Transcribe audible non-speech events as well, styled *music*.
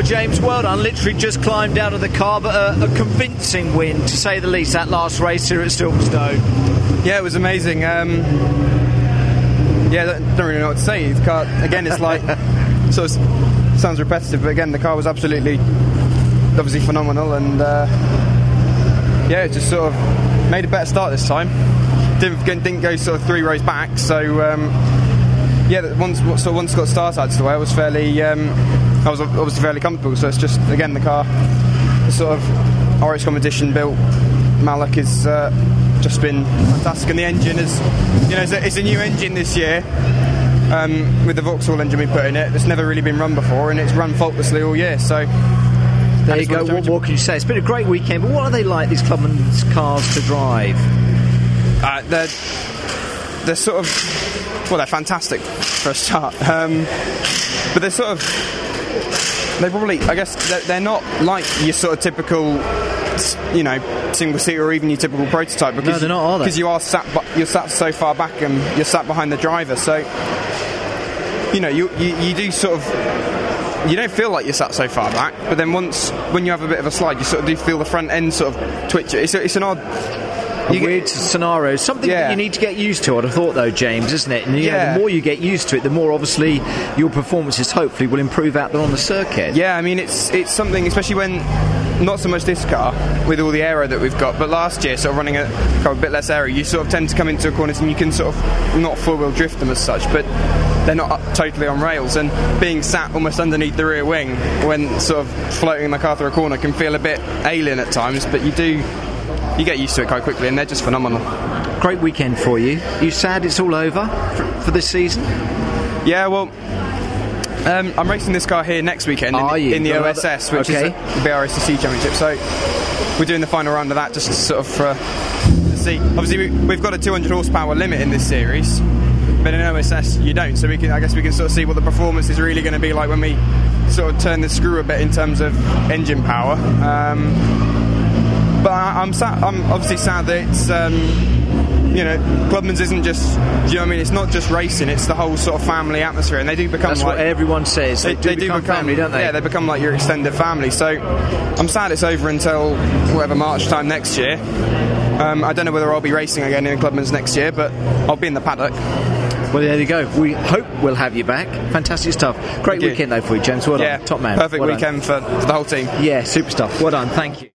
Well, James, well done. Literally just climbed out of the car, but a, a convincing win, to say the least, that last race here at Silverstone. Yeah, it was amazing. Um, yeah, don't don't really know what to say. The car, again, it's like, *laughs* so of sounds repetitive, but again, the car was absolutely, obviously phenomenal, and uh, yeah, it just sort of made a better start this time. Didn't, didn't go sort of three rows back, so um, yeah, once so once got start out of the way, I was fairly, um, I was obviously fairly comfortable. So it's just again the car, the sort of Oryx competition built Mallock has uh, just been fantastic, and the engine is, you know, it's a, it's a new engine this year. Um, with the Vauxhall engine we put in it, it's never really been run before, and it's run faultlessly all year. So There you go. What more can you say? It's been a great weekend, but what are they like, these Clubman's cars to drive? Uh, they're they're sort of well, they're fantastic for a start, um, but they're sort of they probably I guess they're, they're not like your sort of typical you know single seater or even your typical prototype because they're not, are they? because you are sat bu- you're sat so far back and you're sat behind the driver so you know you, you, you do sort of you don't feel like you're sat so far back, but then once when you have a bit of a slide, you sort of do feel the front end sort of twitch. It's, a, it's an odd. A you get- weird scenario. Something Yeah. that you need to get used to, I'd have thought, though, James, isn't it? And you know, the more you get used to it, the more obviously your performances hopefully will improve out there on the circuit. Yeah, I mean it's it's something, especially when not so much this car with all the aero that we've got, but last year, sort of running a car a bit less aero, you sort of tend to come into a corners and you can sort of not four wheel drift them as such, but they're not up totally on rails. And being sat almost underneath the rear wing when sort of floating the car through a corner can feel a bit alien at times, but you do. You get used to it quite quickly, and they're just phenomenal. Great weekend for you. You sad it's all over for, for this season? Yeah, well, um, I'm racing this car here next weekend in, you? in the OSS, which okay. is the BRSCC Championship. So we're doing the final round of that just to sort of uh, see. Obviously, we, we've got a 200 horsepower limit in this series, but in OSS you don't. So we can, I guess, we can sort of see what the performance is really going to be like when we sort of turn the screw a bit in terms of engine power. Um, but I, I'm sad, I'm obviously sad that it's. Um, you know, Clubman's isn't just, do you know what I mean? It's not just racing, it's the whole sort of family atmosphere, and they do become That's like. what everyone says. They, do, become, family, don't they? Yeah, they become like your extended family. So I'm sad it's over until whatever March time next year. Um, I don't know whether I'll be racing again in Clubman's next year, but I'll be in the paddock. Well, there you go. We hope we'll have you back. Fantastic stuff. Great weekend, though, for you, James. Well yeah, done. Top man. Perfect Well weekend for, for the whole team. Yeah, super stuff. Well done. Thank you.